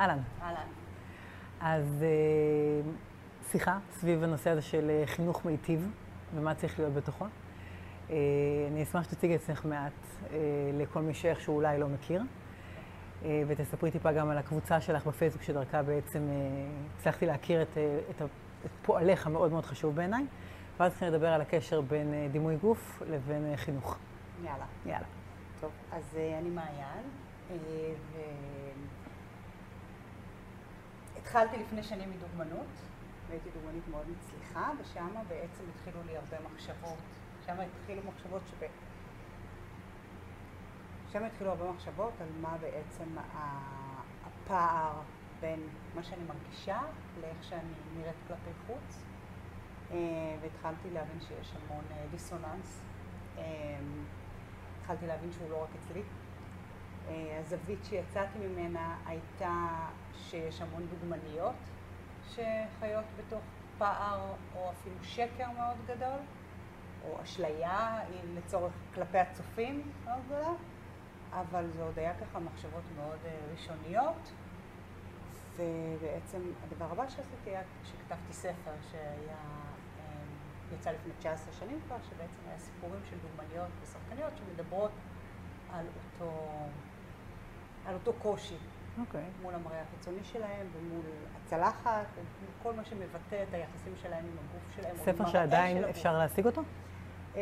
אהלן. אהלן. אז אה, שיחה סביב הנושא הזה של אה, חינוך מיטיב ומה צריך להיות בתוכו. אה, אני אשמח שתציגי אצלך מעט לכל מי שאיכשהו אולי לא מכיר, ותספרי טיפה גם על הקבוצה שלך בפייסבוק, שדרכה בעצם הצלחתי להכיר את, את, את פועלך המאוד מאוד חשוב בעיניי, ואז נתחיל לדבר על הקשר בין דימוי גוף לבין חינוך. יאללה. יאללה. טוב, אז אני מעיין, ו... התחלתי לפני שנים מדוגמנות, והייתי דוגמנית מאוד מצליחה, ושם בעצם התחילו לי הרבה מחשבות. שם התחילו מחשבות שב... שם התחילו הרבה מחשבות על מה בעצם הפער בין מה שאני מרגישה לאיך שאני נראית כלפי חוץ. אה, והתחלתי להבין שיש המון אה, דיסוננס. אה, התחלתי להבין שהוא לא רק אצלי, הזווית שיצאתי ממנה הייתה שיש המון דוגמניות שחיות בתוך פער או אפילו שקר מאוד גדול, או אשליה לצורך כלפי הצופים מאוד גדולה, אבל זה עוד היה ככה מחשבות מאוד אה, ראשוניות. ובעצם הדבר הבא שעשיתי היה שכתבתי ספר שהיה, אה, יצא לפני 19 שנים כבר, שבעצם היה סיפורים של דוגמניות ושחקניות שמדברות על אותו על אותו קושי. Okay. אוקיי. מול המראה החיצוני שלהם ומול הצלחת, ומול כל מה שמבטא את היחסים שלהם עם הגוף שלהם. ספר שעדיין אפשר להשיג אותו? אמ,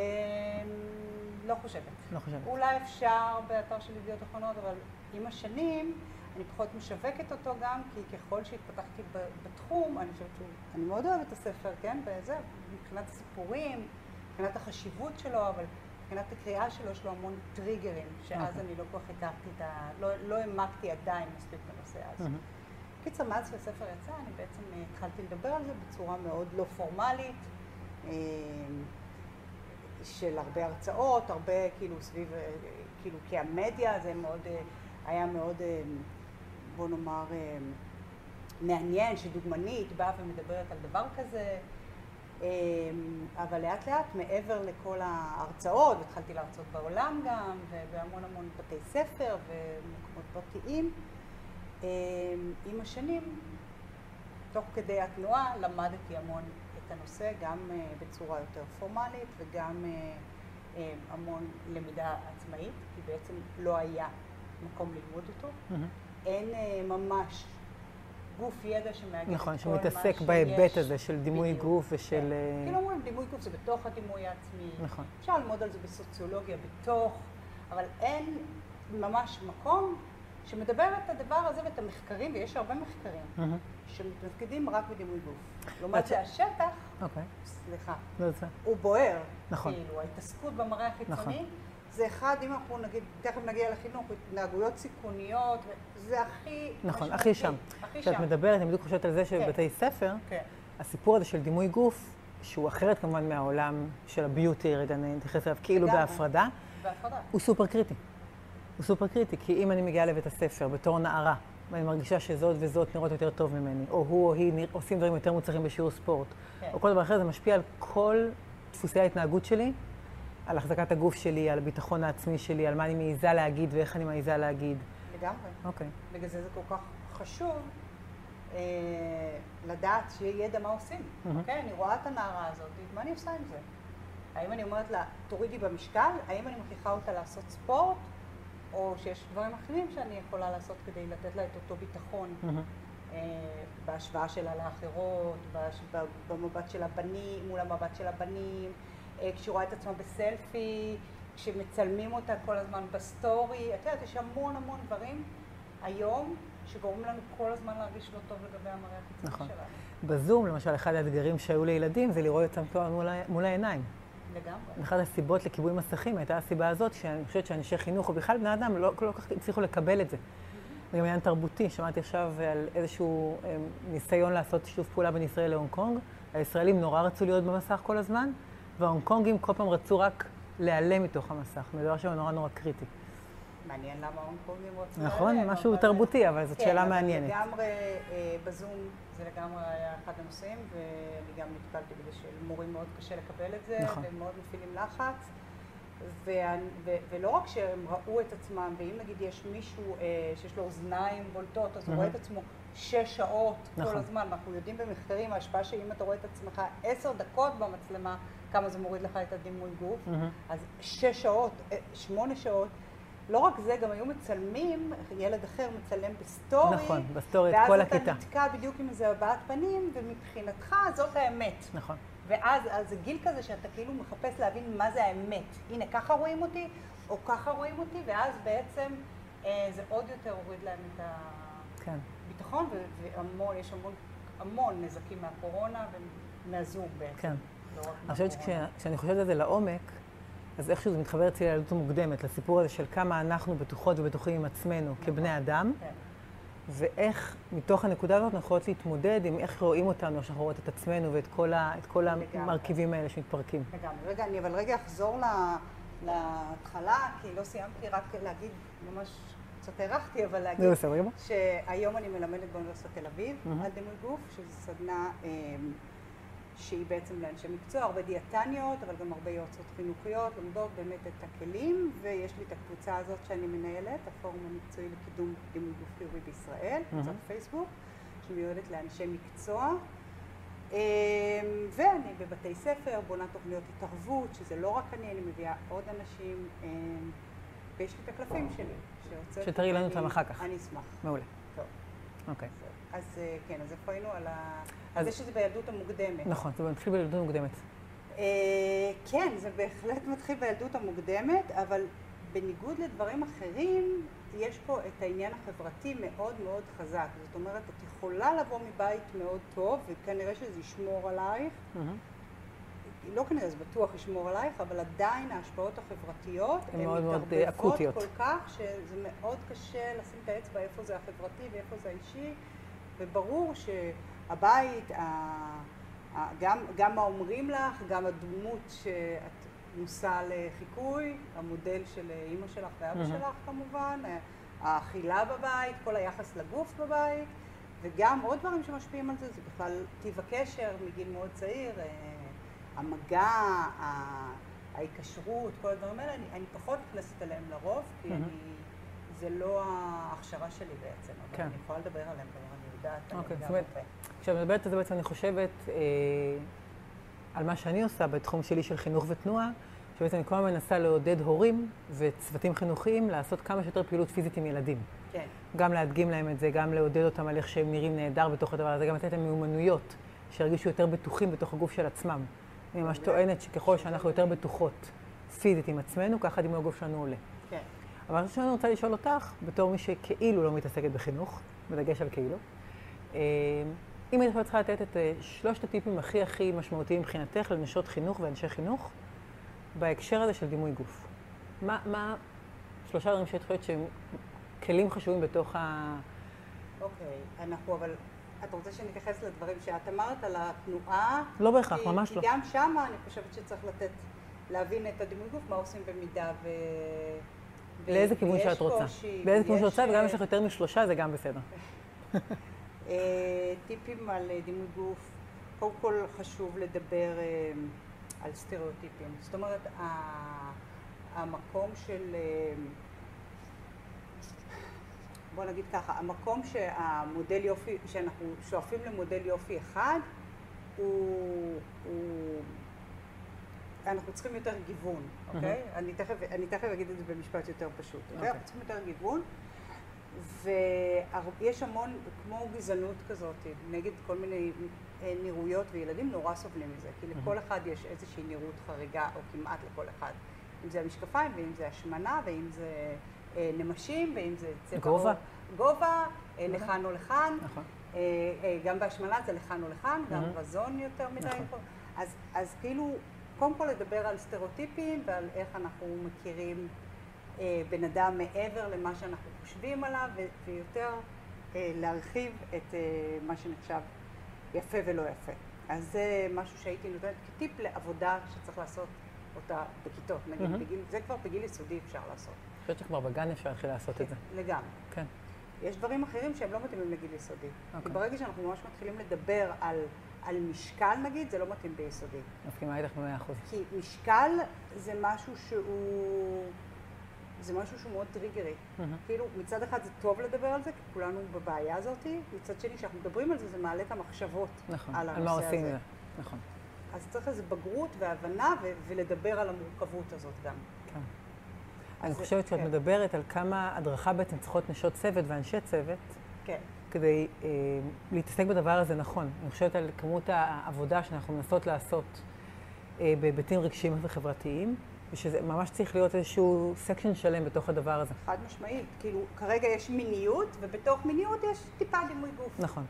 לא חושבת. לא חושבת. אולי אפשר באתר של ידיעות אחרונות, אבל עם השנים אני פחות משווקת אותו גם, כי ככל שהתפתחתי בתחום, אני חושבת שהוא, אני מאוד אוהבת את הספר, כן, וזה, מבחינת הסיפורים, מבחינת החשיבות שלו, אבל מבחינת הקריאה שלו יש לו המון טריגרים, שאז אוקיי. אני לא כל כך הכרתי את ה... לא, לא העמקתי עדיין מספיק בנושא הזה. קיצר, מאז שהספר יצא, אני בעצם אה, התחלתי לדבר על זה בצורה מאוד לא פורמלית, אה, של הרבה הרצאות, הרבה כאילו סביב, אה, כאילו כי המדיה זה מאוד, היה מאוד, בוא נאמר, מעניין שדוגמנית באה ומדברת על דבר כזה. אמ, אבל לאט לאט, מעבר לכל ההרצאות, התחלתי להרצות בעולם גם, ובהמון המון בתי ספר ומקומות פרטיים, אמ, עם השנים, תוך כדי התנועה, למדתי המון את הנושא, גם אה, בצורה יותר פורמלית וגם אה, אה, המון למידה עצמאית, כי בעצם לא היה מקום ללמוד אותו. Mm-hmm. אין ממש גוף ידע שמאגד נכון, את כל מה שיש. נכון, שמתעסק בהיבט הזה של דימוי בדיוק. גוף ושל... כן. כאילו אומרים, דימוי גוף זה בתוך הדימוי העצמי. נכון. אפשר ללמוד על זה בסוציולוגיה, בתוך, אבל אין ממש מקום שמדבר את הדבר הזה ואת המחקרים, ויש הרבה מחקרים, mm-hmm. שמתפקדים רק בדימוי גוף. לעומת זה השטח, אוקיי. סליחה, לא הוא בוער. נכון. כאילו, ההתעסקות במראה החיצוני. נכון. זה אחד, אם אנחנו נגיד, תכף נגיע לחינוך, התנהגויות סיכוניות, זה הכי... נכון, הכי שם. הכי שם. כשאת מדברת, אני בדיוק חושבת על זה שבבתי כן. ספר, כן. הסיפור הזה של דימוי גוף, שהוא אחרת כמובן מהעולם של הביוטי, רגע נתייחס אליו כאילו בהפרדה, בהפרדה, הוא סופר קריטי. הוא סופר קריטי, כי אם אני מגיעה לבית הספר בתור נערה, ואני מרגישה שזאת וזאת נראות יותר טוב ממני, או הוא או היא עושים דברים יותר מוצלחים בשיעור ספורט, כן. או כל דבר אחר, זה משפיע על כל דפוסי ההתנהגות שלי, על החזקת הגוף שלי, על הביטחון העצמי שלי, על מה אני מעיזה להגיד ואיך אני מעיזה להגיד. לגמרי. אוקיי. Okay. בגלל זה זה כל כך חשוב אה, לדעת שיהיה ידע מה עושים. אוקיי? Mm-hmm. Okay? אני רואה את הנערה הזאת, מה אני עושה עם זה? האם אני אומרת לה, תורידי במשקל? האם אני מכריחה אותה לעשות ספורט? או שיש דברים אחרים שאני יכולה לעשות כדי לתת לה את אותו ביטחון mm-hmm. אה, בהשוואה שלה לאחרות, במבט של הבנים, מול המבט של הבנים. אה, כשהיא רואה את עצמה בסלפי, כשמצלמים אותה כל הזמן בסטורי, את יודעת, יש המון המון דברים היום שגורמים לנו כל הזמן להרגיש לא טוב לגבי המראה החיצוני נכון. שלנו. בזום, למשל, אחד האתגרים שהיו לילדים זה לראות אותם כל מול, מול העיניים. לגמרי. אחת הסיבות לכיבוי מסכים הייתה הסיבה הזאת, שאני חושבת שאנשי חינוך, או בכלל בני אדם, לא כל כך הצליחו לקבל את זה. זה גם עניין תרבותי, שמעתי עכשיו על איזשהו אה, ניסיון לעשות שיתוף פעולה בין ישראל להונג קונג. הישראלים נורא רצו להיות במסך כל הזמן, וההונג קונגים כל פעם רצו רק להיעלם מתוך המסך, מדבר שם נורא נורא קריטי. מעניין למה ההונג קונגים רוצים להיעלם. נכון, משהו תרבותי, אבל זאת כן, שאלה מעניינת. כן, לגמרי אה, בזום זה לגמרי היה אחד הנושאים, ואני גם נתקלתי בזה שלמורים מאוד קשה לקבל את זה, נכון. והם מאוד מפעילים לחץ. וה, ו, ולא רק שהם ראו את עצמם, ואם נגיד יש מישהו אה, שיש לו אוזניים בולטות, אז הוא רואה את עצמו שש שעות נכון. כל הזמן, ואנחנו יודעים במחקרים, ההשפעה שאם אתה רואה את עצמך עשר דקות במצלמה, כמה זה מוריד לך את הדימוי גוף, אז שש שעות, אה, שמונה שעות. לא רק זה, גם היו מצלמים, ילד אחר מצלם ב story. נכון, ב story את כל הכיתה. ואז אתה נתקע בדיוק עם איזה הבעת פנים, ומבחינתך זאת האמת. נכון. ואז זה גיל כזה שאתה כאילו מחפש להבין מה זה האמת. הנה, ככה רואים אותי, או ככה רואים אותי, ואז בעצם אה, זה עוד יותר הוריד להם את הביטחון, כן. והמון, יש המון, המון נזקים מהקורונה ומהזוג בעצם. כן. אני חושבת שכשאני חושבת על זה לעומק, אז איכשהו זה מתחבר אצלי לילדות המוקדמת, לסיפור הזה של כמה אנחנו בטוחות ובטוחים עם עצמנו נכון. כבני אדם. כן. ואיך מתוך הנקודה הזאת אנחנו יכולות להתמודד עם איך רואים אותנו, איך אנחנו רואות את עצמנו ואת כל, ה, את כל המרכיבים האלה שמתפרקים. לגמרי. רגע, אני אבל רגע אחזור להתחלה, כי לא סיימתי רק להגיד, ממש קצת הארכתי, אבל להגיד שהיום אני מלמדת באוניברסיטת תל אביב על דימוי גוף, שזו סדנה אמ, שהיא בעצם לאנשי מקצוע, הרבה דיאטניות, אבל גם הרבה יועצות חינוכיות, לומדות באמת את הכלים, ויש לי את הקבוצה הזאת שאני מנהלת, הפורום המקצועי לקידום דימוי גוף חיובי בישראל, קבוצת mm-hmm. פייסבוק, שמיועדת לאנשי מקצוע. אמ, ואני בבתי ספר בונה תוכניות התערבות, שזה לא רק אני, אני מביאה עוד אנשים, אמ, ויש לי את הקלפים שלי, שתראי לנו אותם אחר כך. אני אשמח. מעולה. אוקיי. אז אה, כן, אז איפה היינו על ה... אז זה שזה בילדות המוקדמת. נכון, זה מתחיל בילדות המוקדמת. אה, כן, זה בהחלט מתחיל בילדות המוקדמת, אבל בניגוד לדברים אחרים, יש פה את העניין החברתי מאוד מאוד חזק. זאת אומרת, את יכולה לבוא מבית מאוד טוב, וכנראה שזה ישמור עלייך. לא כנראה, זה בטוח ישמור עלייך, אבל עדיין ההשפעות החברתיות הן מאוד מאוד אה, אקוטיות. כל כך, שזה מאוד קשה לשים את האצבע איפה זה החברתי ואיפה זה האישי, וברור ש... הבית, גם, גם מה אומרים לך, גם הדמות שאת מושא לחיקוי, המודל של אימא שלך ואבא mm-hmm. שלך כמובן, האכילה בבית, כל היחס לגוף בבית, וגם עוד דברים שמשפיעים על זה, זה בכלל טיב הקשר מגיל מאוד צעיר, אה, המגע, ההיקשרות, כל הדברים האלה, אני, אני פחות נכנסת אליהם לרוב, כי mm-hmm. אני, זה לא ההכשרה שלי בעצם, אבל כן. אני יכולה לדבר עליהם, אני יודעת, okay. אני יודעת הרבה. כשאת מדברת על זה בעצם אני חושבת אה, על מה שאני עושה בתחום שלי של חינוך ותנועה, שבעצם אני כל הזמן מנסה לעודד הורים וצוותים חינוכיים לעשות כמה שיותר פעילות פיזית עם ילדים. כן. גם להדגים להם את זה, גם לעודד אותם על איך שהם נראים נהדר בתוך הדבר הזה, גם לתת להם מיומנויות, שירגישו יותר בטוחים בתוך הגוף של עצמם. אני ממש טוענת שככל שאנחנו יותר בטוחות פיזית עם עצמנו, ככה דימוי הגוף שלנו עולה. כן. אבל אני רוצה לשאול אותך, בתור מי שכאילו לא מתעסקת בחינוך, בדגש על כאילו, אה, אם היית צריכה לתת את אה, שלושת הטיפים הכי הכי משמעותיים מבחינתך לנשות חינוך ואנשי חינוך, בהקשר הזה של דימוי גוף. מה, מה שלושה דברים שאת חושבת שהם כלים חשובים בתוך ה... אוקיי, okay, אנחנו אבל... את רוצה שנתייחס לדברים שאת אמרת על התנועה? לא בהכרח, כי, ממש כי לא. כי גם שם אני חושבת שצריך לתת, להבין את הדימוי גוף, מה עושים במידה ו... לאיזה כיוון שאת רוצה. קושי, באיזה כיוון שאת רוצה, וגם אם יש לך יותר משלושה זה גם בסדר. אה, טיפים על אה, דימוי גוף, קודם כל חשוב לדבר אה, על סטריאוטיפים. זאת אומרת, המקום של... בוא נגיד ככה, המקום שהמודל יופי, שאנחנו שואפים למודל יופי אחד, הוא, הוא אנחנו צריכים יותר גיוון, אוקיי? Mm-hmm. אני, תכף, אני תכף אגיד את זה במשפט יותר פשוט, אוקיי? Okay. אנחנו צריכים יותר גיוון. ויש המון, כמו גזענות כזאת, נגד כל מיני אה, נראויות, וילדים נורא סובלים מזה, כי לכל אחד יש איזושהי נראות חריגה, או כמעט לכל אחד. אם זה המשקפיים, ואם זה השמנה, ואם זה נמשים, ואם זה צבע... גובה. גובה, אה, לכאן או לכאן. נכון. גם בהשמנה זה לכאן או לכאן, גם רזון יותר מדי. נכון. אז, אז כאילו, קודם כל לדבר על סטריאוטיפים ועל איך אנחנו מכירים אה, בן אדם מעבר למה שאנחנו חושבים עליו, ויותר אה, להרחיב את אה, מה שנחשב יפה ולא יפה. אז זה משהו שהייתי נותנת כטיפ לעבודה שצריך לעשות אותה בכיתות. נגיד, mm-hmm. בגיל, זה כבר בגיל יסודי אפשר לעשות. אני חושבת שכבר בגן אפשר להתחיל לעשות את זה. לגמרי. כן. יש דברים אחרים שהם לא מתאימים לגיל יסודי. Okay. כי אוקיי. ברגע שאנחנו ממש מתחילים לדבר על על משקל נגיד, זה לא מתאים ביסודי. מסכימה איתך במאה אחוז. כי משקל זה משהו שהוא... זה משהו שהוא מאוד טריגרי. כאילו, מצד אחד זה טוב לדבר על זה, כי כולנו בבעיה הזאת, מצד שני, כשאנחנו מדברים על זה, זה מעלה את המחשבות נכון, על על הנושא מה הזה. עושים עם זה. נכון. אז צריך איזו בגרות והבנה ו- ולדבר על המורכבות הזאת גם. אני חושבת שאת כן. מדברת על כמה הדרכה בעצם צריכות נשות צוות ואנשי צוות כן, כדי אה, להתעסק בדבר הזה נכון. אני חושבת על כמות העבודה שאנחנו מנסות לעשות אה, בהיבטים רגשיים וחברתיים, ושזה ממש צריך להיות איזשהו סקשן שלם בתוך הדבר הזה. חד משמעית. כאילו, כרגע יש מיניות, ובתוך מיניות יש טיפה דימוי גוף. נכון.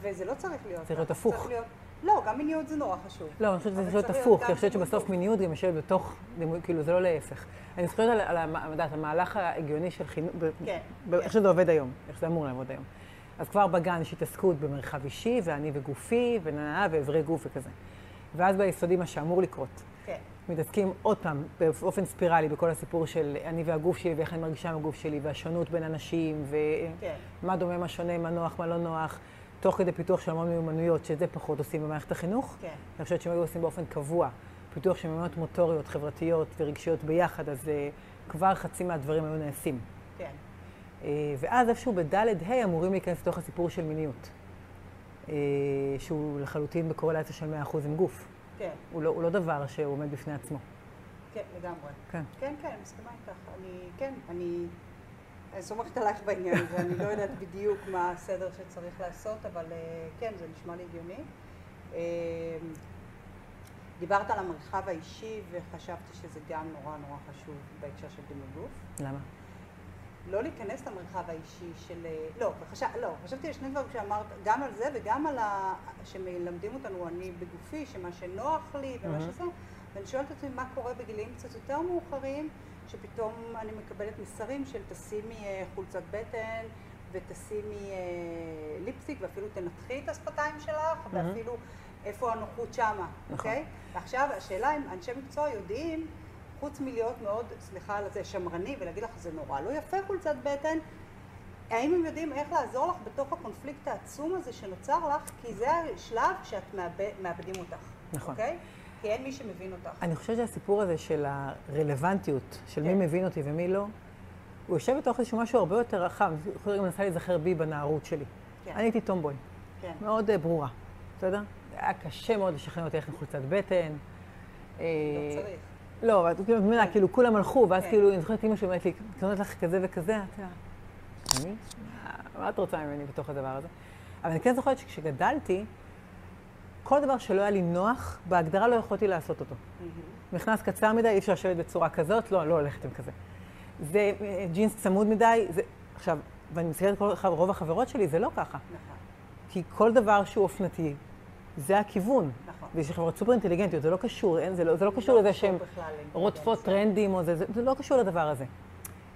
וזה לא צריך להיות. צריך להיות. הפוך. צריך להיות... לא, גם מיניות זה נורא חשוב. לא, אני חושבת שזה אבל צריך להיות צריך הפוך, כי אני חושבת שבסוף. מיניות גם יושבת בתוך כאילו זה לא להפך. אני זוכרת על, על המ- את יודעת, המהלך ההגיוני של חינוך, כן, כן. איך שזה עובד היום, איך זה אמור לעבוד היום. אז כבר בגן יש התעסקות במרחב אישי, ואני וגופי, ונהנה, ואיברי גוף וכזה. ואז ביסודי, מה שאמור לקרות, כן, מתעסקים עוד פעם, באופן ספירלי, בכל הסיפור של אני והגוף שלי, ואיך אני מרגישה עם הגוף שלי, והשונות בין אנשים, כן. ומה דומה, מה שונה, מה נוח, מה לא נוח, תוך כדי פיתוח של המון מיומנויות, שאת זה פחות עושים במערכת החינוך. כן. אני חושבת שאם היו עושים באופן קבוע פיתוח של מיומנויות מוטוריות, חברתיות ורגשיות ביחד, אז uh, כבר חצי מהדברים היו נעשים. כן. Uh, ואז איפשהו בד'-ה' אמורים להיכנס לתוך הסיפור של מיניות, uh, שהוא לחלוטין בקורלציה של 100% עם גוף. כן, הוא לא, הוא לא דבר שהוא עומד בפני עצמו. כן, לגמרי. כן. כן, כן, מסכימה איתך. אני, כן, אני, אני סומכת עלייך בעניין הזה, אני לא יודעת בדיוק מה הסדר שצריך לעשות, אבל אה, כן, זה נשמע לי הגיוני. אה, דיברת על המרחב האישי, וחשבתי שזה גם נורא נורא חשוב בהקשר של דימוי גוף. למה? לא להיכנס למרחב האישי של... אה, לא, וחשב, לא, חשבתי על שני דברים שאמרת, גם על זה וגם על ה... שמלמדים אותנו אני בגופי, שמה שנוח לי ומה מהמם. שזה, ואני שואלת אותי מה קורה בגילים קצת יותר מאוחרים, שפתאום אני מקבלת מסרים של תשימי אה, חולצת בטן ותשימי אה, ליפסטיק ואפילו תנתחי את השפתיים שלך. ואפילו איפה הנוחות שמה, נכון. אוקיי? ועכשיו השאלה אם אנשי מקצוע יודעים חוץ מלהיות מאוד, סליחה על זה, שמרני ולהגיד לך, זה נורא לא יפה חולצת בטן, האם הם יודעים איך לעזור לך בתוך הקונפליקט העצום הזה שנוצר לך? כי זה השלב שאת מאבד, מאבדים אותך, נכון. אוקיי? כי אין מי שמבין אותך. אני חושבת שהסיפור הזה של הרלוונטיות, של כן. מי מבין אותי ומי לא, הוא יושב בתוך איזשהו משהו הרבה יותר רחב. אני גם מנסה להיזכר בי בנערות שלי. כן. אני הייתי טומבוי, כן, מאוד אה, ברורה, בסדר? היה קשה מאוד לשכנע אותי איך עם חולצת בטן. אה, לא צריך. לא, אבל כאילו, את מבינה, כאילו כולם הלכו, ואז כן. כאילו, אני זוכרת אימא שלי אומרת לי, קנות לך כזה וכזה, את יודעת? מה את רוצה ממני בתוך הדבר הזה? אבל אני כן זוכרת שכשגדלתי, כל דבר שלא היה לי נוח, בהגדרה לא יכולתי לעשות אותו. מכנס קצר מדי, אי אפשר לשבת בצורה כזאת, לא, לא הולכת עם כזה. זה אה, ג'ינס צמוד מדי, זה... עכשיו, ואני מסתכלת על רוב החברות שלי, זה לא ככה. נכון, כי כל דבר שהוא אופנתי, זה הכיוון. נכון. ויש חברות סופר אינטליגנטיות, זה לא קשור, אין, זה לא, זה לא קשור לזה שהן. רודפות טרנדים או זה, זה, זה לא קשור לדבר הזה.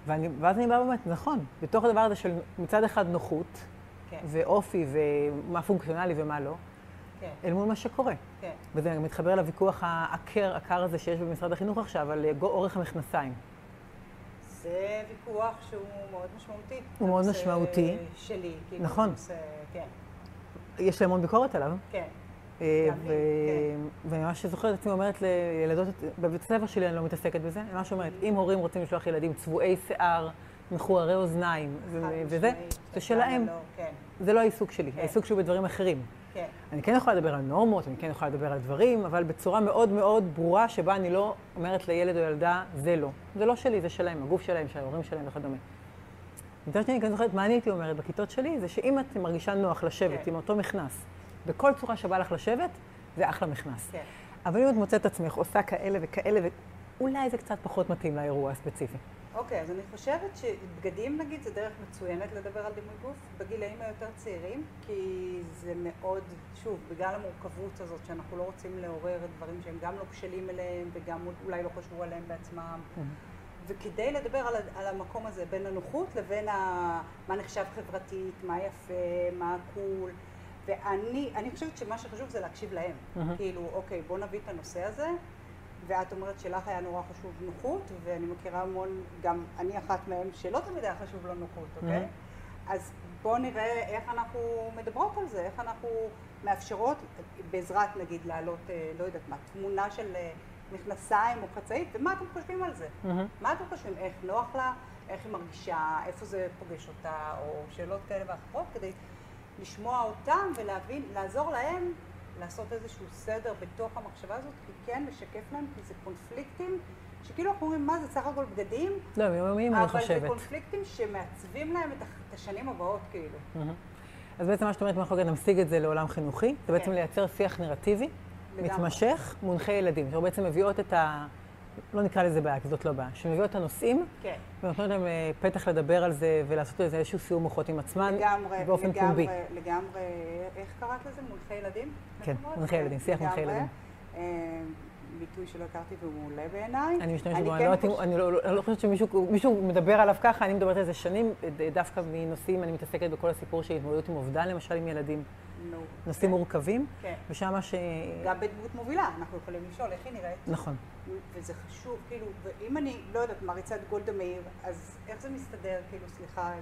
ואני, ואז אני באה באמת, נכון, בתוך הדבר הזה של מצד אחד נוחות, כן, ואופי, ומה פונקציונלי ומה לא, כן, אל מול מה שקורה. כן, וזה מתחבר לוויכוח העקר, עקר הזה שיש במשרד החינוך עכשיו, על אה, אורך המכנסיים. זה ויכוח שהוא מאוד משמעותי. הוא מאוד משמעותי. שלי, כאילו, נכון. הנושא, כן, יש לי המון ביקורת עליו. כן, אה, ו- ואני ממש זוכרת את עצמי אומרת לילדות, בבית הספר שלי אני לא מתעסקת בזה, אני ממש אומרת, אם הורים רוצים לשלוח ילדים צבועי שיער, מכוערי אוזניים וזה, זה שלהם. לא, כן, זה לא העיסוק שלי, כן. העיסוק שלי בדברים אחרים. כן, אני כן יכולה לדבר על נורמות, אני כן יכולה לדבר על דברים, אבל בצורה מאוד מאוד ברורה, שבה אני לא אומרת לילד או ילדה, זה לא. זה לא שלי, זה שלהם, הגוף שלהם, של ההורים שלהם וכדומה. מצד שני, אני כן זוכרת מה אני הייתי אומרת בכיתות שלי, זה שאם את מרגישה נוח לשבת כן. עם אותו מכנס, בכל צורה שבא לך לשבת, זה אחלה מכנס. כן. אבל אם את מוצאת את עצמך עושה כאלה וכאלה, ואולי זה קצת פחות מתאים לאירוע הספציפי. אוקיי, אז אני חושבת שבגדים נגיד זה דרך מצוינת לדבר על דימוי גוף בגילאים היותר צעירים, כי זה מאוד, שוב, בגלל המורכבות הזאת שאנחנו לא רוצים לעורר דברים שהם גם לא בשלים אליהם וגם אולי לא חשבו עליהם בעצמם. וכדי לדבר על, על המקום הזה בין הנוחות לבין ה, מה נחשב חברתית, מה יפה, מה קול, ואני אני חושבת שמה שחשוב זה להקשיב להם. מהמם. כאילו, אוקיי, בוא נביא את הנושא הזה, ואת אומרת שלך היה נורא חשוב נוחות, ואני מכירה המון, גם אני אחת מהם שלא תמיד היה חשוב לו נוחות, אוקיי? מהמם. אז בואו נראה איך אנחנו מדברות על זה, איך אנחנו מאפשרות, בעזרת נגיד להעלות, אה, לא יודעת מה, תמונה של אה, מכנסיים או חצאית, ומה אתם חושבים על זה? Mm-hmm. מה אתם חושבים? איך נוח לה? איך היא מרגישה? איפה זה פוגש אותה? או שאלות כאלה ואחרות, כדי לשמוע אותם ולהבין, לעזור להם לעשות איזשהו סדר בתוך המחשבה הזאת, כי כן, לשקף להם, כי זה קונפליקטים, שכאילו אנחנו אומרים, מה זה סך הכל בגדים? לא, יומיומיים אני אבל חושבת. זה קונפליקטים שמעצבים להם את השנים הבאות, כאילו. אז בעצם מה שאת אומרת, אנחנו נמשיג את זה לעולם חינוכי, זה בעצם כן. לייצר שיח נרטיבי. מתמשך, מונחה ילדים. שאנחנו בעצם מביאות את ה... לא נקרא לזה בעיה, כי זאת לא בעיה. שמביאות את הנושאים, כן. ונותנות להם אה, פתח לדבר על זה ולעשות איזה איזשהו סיום מוחות עם עצמן, לגמרי, באופן לגמרי, פומבי. לגמרי, איך קראת לזה? מונחי ילדים? כן, אומרת? מונחי ילדים, שיח מונחי לגמרי. ילדים. אה, ביטוי שלא הכרתי והוא מעולה בעיניי. אני משתמשת בו, כן אני לא חוש- אני לא- לא לא חושבת שמישהו מישהו מדבר עליו ככה, אני מדברת על זה שנים, דווקא מנושאים, אני מתעסקת בכל הסיפור של התמודדות עם אובדן, למשל עם ילדים. נו, נושאים כן, מורכבים, כן. ושם ש... גם בדמות מובילה, אנחנו יכולים לשאול איך היא נראית. נכון. וזה חשוב, כאילו, ואם אני, לא יודעת, מעריצה את גולדה מאיר, אז איך זה מסתדר, כאילו, סליחה,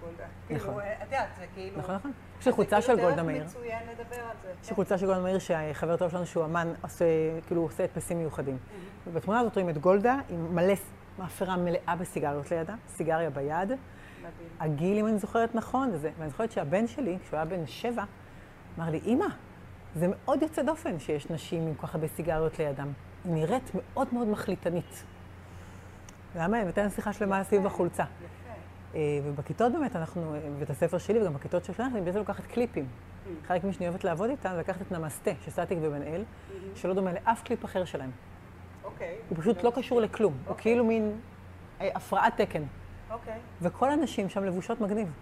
גולדה. נכון. כאילו, את יודעת, זה כאילו... נכון, נכון. יש לי חולצה של גולדה מאיר. זה כאילו דרך מצוין לדבר על זה. יש לי חולצה של גולדה מאיר, שהחבר טוב שלנו, שהוא אמן, עושה, כאילו, הוא עושה הדפסים מיוחדים. ובתמונה הזאת רואים את גולדה עם מלא, מאפרה מלאה בסיגריות לידה, סיגריה ביד. מדהים. הגיל, אם אני זוכרת נכון, וזה, ואני זוכרת שהבן שלי, כשהוא היה בן שבע, אמר לי, אמא, זה מאוד יוצא דופן שיש נשים עם כל כך הרבה סיגריות לידם. היא נראית מאוד מאוד מחליטנית. למה? ונתן שיחה שלמה סביב החולצה. אה, ובכיתות באמת, אנחנו, בבית הספר שלי וגם בכיתות שלנו, אני בעצם לוקחת קליפים. חלק ממי שאני אוהבת לעבוד איתם, זה לקחת את נמסטה של סטטיק ובן אל, שלא דומה לאף קליפ אחר שלהם. אוקיי. הוא פשוט לא קשור לכלום. הוא אוקיי. כאילו מין אה, הפרעת תקן. אוקיי. וכל הנשים שם לבושות מגניב.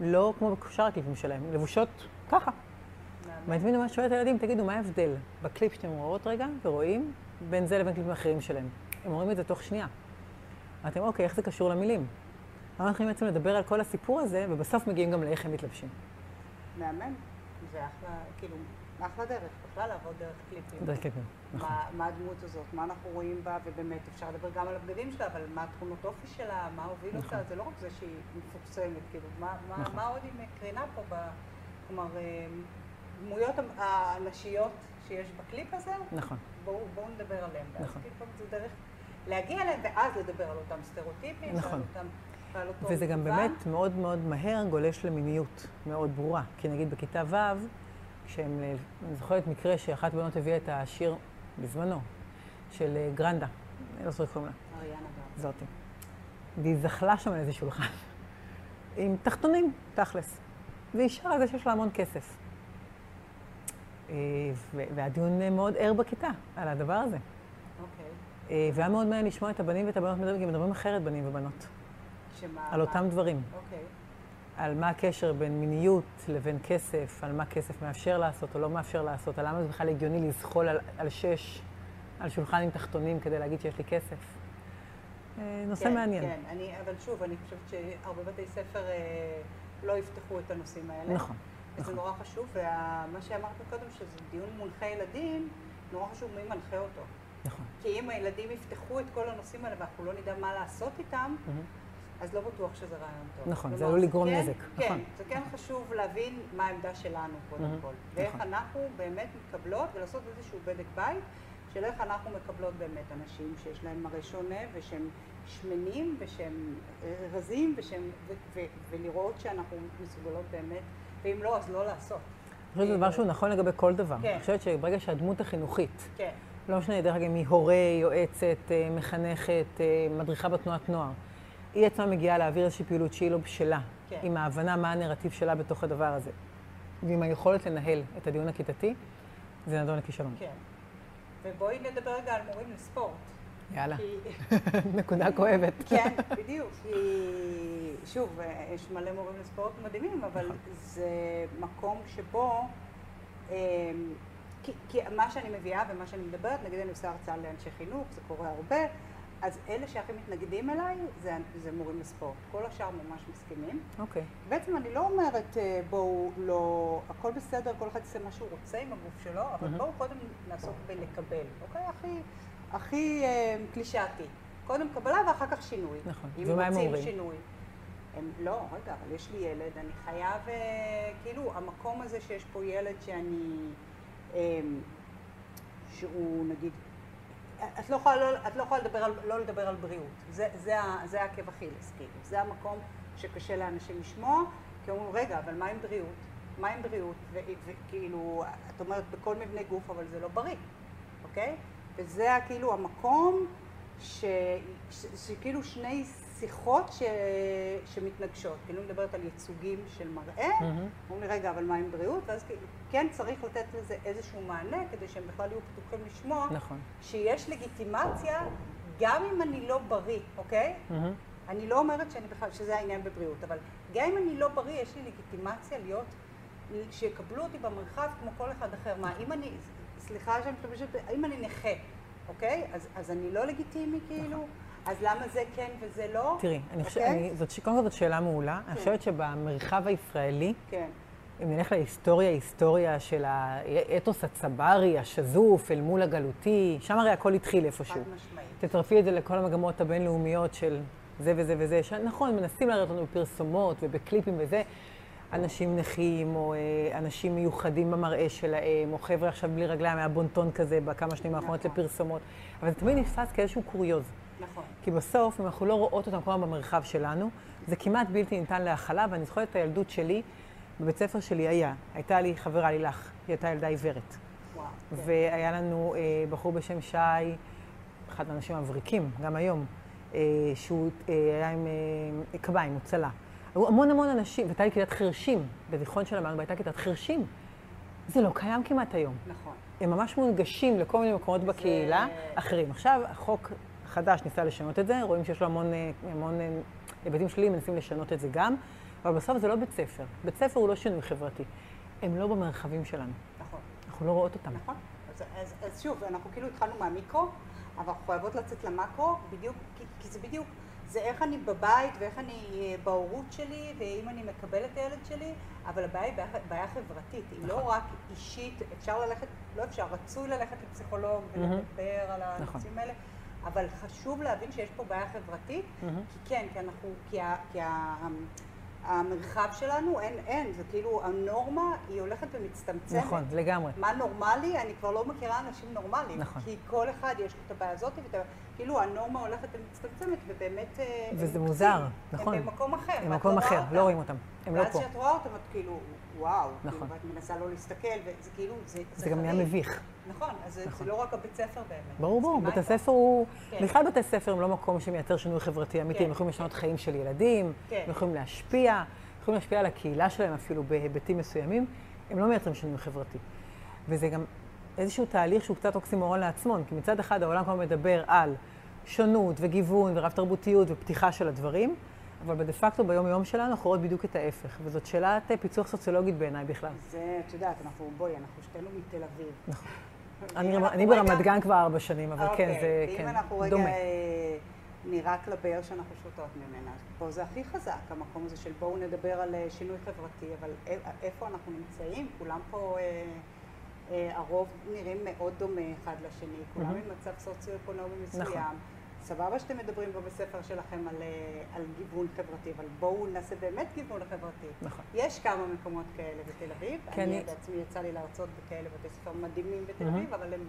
לא כמו בשאר הקליפים שלהם, לבושות ככה. ואני תמיד אומרת, שואלת את הילדים, תגידו, מה ההבדל בקליפ שאתם רואות רגע ורואים בין זה לבין קליפים אחרים שלהם? הם אומרים את זה תוך שנייה. אמרתם, אוקיי, איך זה קשור למילים? אנחנו מתחילים בעצם לדבר על כל הסיפור הזה, ובסוף מגיעים גם לאיך הם מתלבשים. מהמם. זה אחלה, כאילו, אחלה דרך, בכלל לעבוד דרך קליפים. דרך קליפים, נכון. מה, מה הדמות הזאת, מה אנחנו רואים בה, ובאמת אפשר לדבר גם על הבגדים שלה, אבל מה התכונות אופי שלה, מה הוביל נכון. אותה, זה לא רק זה שהיא מפורסמת, כאילו, מה, מה, נכון. מה עוד היא מקרינה פה, ב, כלומר, אה, דמויות הנשיות שיש בקליפ הזה, נכון. בואו בואו נדבר עליהן. נכון. כאילו זה דרך להגיע אליהם, ואז לדבר על אותם סטריאוטיפים, נכון. אותם, אותו וזה גם. באמת מאוד מאוד מהר גולש למיניות מאוד ברורה. כי נגיד בכיתה ו', כשהם, אני זוכרת מקרה שאחת הבנות הביאה את השיר בזמנו, של אה, גרנדה, אני לא זוכרת קוראים לה, אריאנה גם. זאתי. והיא זחלה שם על איזה שולחן, עם תחתונים, תכלס. והיא שרה על זה שיש לה המון כסף. אה, והדיון אה, מאוד ער בכיתה על הדבר הזה. אוקיי. אה, והיה מאוד מעניין לשמוע את הבנים ואת הבנות מדברים, כי הם מדברים אחרת, בנים ובנות, שמה... על אותם דברים. אוקיי. על מה הקשר בין מיניות לבין כסף, על מה כסף מאפשר לעשות או לא מאפשר לעשות, על למה זה בכלל הגיוני לזחול על, על שש, על שולחן עם תחתונים כדי להגיד שיש לי כסף. נושא כן, מעניין. כן, אני, אבל שוב, אני חושבת שהרבה בתי ספר אה, לא יפתחו את הנושאים האלה. נכון, וזה נכון. נורא חשוב, ומה שאמרת קודם, שזה דיון מונחה ילדים, נורא חשוב מי מנחה אותו. נכון. כי אם הילדים יפתחו את כל הנושאים האלה ואנחנו לא נדע מה לעשות איתם, מהמם. אז לא בטוח שזה רעיון טוב. נכון, זה עלול לגרום כן, נזק, כן, נכון. זה כן חשוב להבין מה העמדה שלנו קודם מהמם, כל. ואיך נכון. אנחנו באמת מתקבלות, ולעשות איזשהו בדק בית, של איך אנחנו מקבלות באמת אנשים שיש להם מראה שונה, ושהם שמנים, ושהם רזים, ושהם, ו- ו- ולראות שאנחנו מסוגלות באמת, ואם לא, אז לא לעשות. אני חושבת שזה דבר שהוא נכון לגבי כל דבר. כן. אני חושבת שברגע שהדמות החינוכית, כן, לא משנה, דרך אגב, אם היא הורה, יועצת, אה, מחנכת, אה, מדריכה בתנועת נוער, היא עצמה מגיעה להעביר איזושהי פעילות שהיא לא בשלה, כן. עם ההבנה מה הנרטיב שלה בתוך הדבר הזה, ועם היכולת לנהל את הדיון הכיתתי, זה נדון לכישלון. כן. ובואי נדבר רגע על מורים לספורט. יאללה, נקודה כואבת. כן, בדיוק. כי שוב, יש מלא מורים לספורט מדהימים, אבל נכון. זה מקום שבו, אמ, כי, כי מה שאני מביאה ומה שאני מדברת, נגיד אני עושה הרצאה לאנשי חינוך, זה קורה הרבה, אז אלה שהכי מתנגדים אליי זה, זה מורים לספורט. כל השאר ממש מסכימים. אוקיי. בעצם אני לא אומרת, אה, בואו לא, הכל בסדר, כל אחד יעשה מה שהוא רוצה עם הגוף שלו, אבל מהמם. בואו קודם נעסוק בלקבל, אוקיי? הכי, הכי אה, קלישאתי. קודם קבלה ואחר כך שינוי. נכון. אם ומה הם רוצים אומרים? שינוי. הם, לא, רגע, אבל יש לי ילד, אני חייב, אה, כאילו, המקום הזה שיש פה ילד שאני, אה, שהוא נגיד, את לא יכולה, לא, את לא יכולה לדבר על, לא לדבר על בריאות, זה, זה, זה העקב אכילס, כאילו, זה המקום שקשה לאנשים לשמוע, כי אומרים, רגע, אבל מה עם בריאות? מה עם בריאות? וכאילו, את אומרת בכל מבנה גוף, אבל זה לא בריא, אוקיי? וזה כאילו המקום שכאילו שני שיחות ש... שמתנגשות. כאילו מדברת על ייצוגים של מראה, mm-hmm. אומרים לי, רגע, אבל מה עם בריאות? ואז כאילו, כן צריך לתת לזה איזשהו מענה, כדי שהם בכלל יהיו פתוחים לשמוע, נכון. שיש לגיטימציה, גם אם אני לא בריא, אוקיי? Mm-hmm. אני לא אומרת שאני בכלל, שזה העניין בבריאות, אבל גם אם אני לא בריא, יש לי לגיטימציה להיות, שיקבלו אותי במרחב כמו כל אחד אחר. מה, אם אני, סליחה שאני משתמשת, אם אני נכה, אוקיי? אז, אז אני לא לגיטימי כאילו? נכון. אז למה זה כן וזה לא? תראי, אני חושבת, אוקיי? זאת, קודם כל זאת שאלה מעולה. כן. אני חושבת שבמרחב הישראלי, כן. אם נלך להיסטוריה, היסטוריה של האתוס הצברי, השזוף, אל מול הגלותי, שם הרי הכל התחיל איפשהו. חד משמעית. תצרפי את זה לכל המגמות הבינלאומיות של זה וזה וזה, שנכון, מנסים להראות לנו בפרסומות ובקליפים וזה, אנשים נכים, או אה, אנשים מיוחדים במראה שלהם, או חבר'ה עכשיו בלי רגליים, היה בונטון כזה בכמה שנים האחרונות נכון. לפרסומות, אבל זה תמיד נתפס כאיזשהו קוריוז. נכון. כי בסוף, אם אנחנו לא רואות אותם כל הזמן במרחב שלנו, זה כמעט בלתי ניתן להכלה, ואני זוכרת את הילדות שלי, בבית ספר שלי היה, הייתה לי חברה לילך, היא הייתה ילדה עיוורת. וואו. כן. והיה לנו אה, בחור בשם שי, אחד האנשים המבריקים, גם היום, אה, שהוא אה, היה עם אה, קביים, הוא צלה. היו המון המון אנשים, והייתה לי כיתת חרשים, בתיכון של המערכת, והייתה כיתת חרשים. זה לא קיים כמעט היום. נכון. הם ממש מונגשים לכל מיני מקומות זה... בקהילה אחרים. עכשיו, החוק החדש ניסה לשנות את זה, רואים שיש לו המון, המון היבטים שליליים, מנסים לשנות את זה גם, אבל בסוף זה לא בית ספר. בית ספר הוא לא שינוי חברתי. הם לא במרחבים שלנו. נכון. אנחנו לא רואות אותם. נכון. אז, אז, אז שוב, אנחנו כאילו התחלנו מהמיקרו, אבל אנחנו חייבות לצאת למקרו, בדיוק, כי, כי זה בדיוק, זה איך אני בבית ואיך אני אה, בהורות שלי, ואם אני מקבלת את הילד שלי, אבל הבעיה היא בעיה, חברתית, היא לא נכון. לא רק אישית, אפשר ללכת, לא אפשר, רצוי ללכת לפסיכולוג ולדבר על נכון. הנושאים האלה, אבל חשוב להבין שיש פה בעיה חברתית, כי כן, כי אנחנו, כי, ה, כי ה, המרחב שלנו, אין, אין, זה כאילו, הנורמה היא הולכת ומצטמצמת. נכון, לגמרי. מה נורמלי? אני כבר לא מכירה אנשים נורמליים. נכון. כי כל אחד יש לו את הבעיה הזאת, וכאילו הנורמה הולכת ומצטמצמת, ובאמת... אה, וזה מוזר, נכון. הם במקום אחר. במקום לא אחר, לא רואים אותם. הם לא פה. ואז כשאת רואה אותם, את כאילו, וואו. נכון. כאילו, ואת מנסה לא להסתכל, וזה כאילו, זה... זה גם נהיה מביך. נכון, אז נכון. זה לא רק הבית ספר באמת. ברור, ברור, בית הספר הוא... כן. בכלל בתי ספר הם לא מקום שמייצר שינוי חברתי אמיתי, כן. הם יכולים לשנות חיים של ילדים, כן. הם יכולים להשפיע, יכולים להשפיע על הקהילה שלהם אפילו בהיבטים מסוימים, הם לא מייצרים שינוי חברתי. וזה גם איזשהו תהליך שהוא קצת אוקסימורון לעצמון, כי מצד אחד העולם כבר מדבר על שונות וגיוון ורב תרבותיות ופתיחה של הדברים, אבל בדה פקטו ביום-יום שלנו אנחנו רואות בדיוק את ההפך, וזאת שאלת פיצוח סוציולוגית בעיניי בכלל. זה, את יודעת, אנחנו, בואי, אנחנו שתינו מתל אביב. נכון. אני ברמת גן כבר ארבע שנים, אבל כן, אוקיי, זה, כן, דומה. אם אנחנו רגע אה, נירק לבאר שאנחנו שותות ממנה, פה זה הכי חזק, המקום הזה של בואו נדבר על אה, שינוי חברתי, אבל איפה אנחנו נמצאים? כולם פה... אה, הרוב נראים מאוד דומה אחד לשני, כולם עם מצב סוציו-אקונומי מסוים. סבבה שאתם מדברים פה בספר שלכם על, אה, על גיוון חברתי, אבל בואו נעשה באמת גיוון חברתי. נכון. יש כמה מקומות כאלה בתל אביב. כן. אני בעצמי יצא לי להרצות בכאלה בתי ספר מדהימים בתל אביב, אבל הם,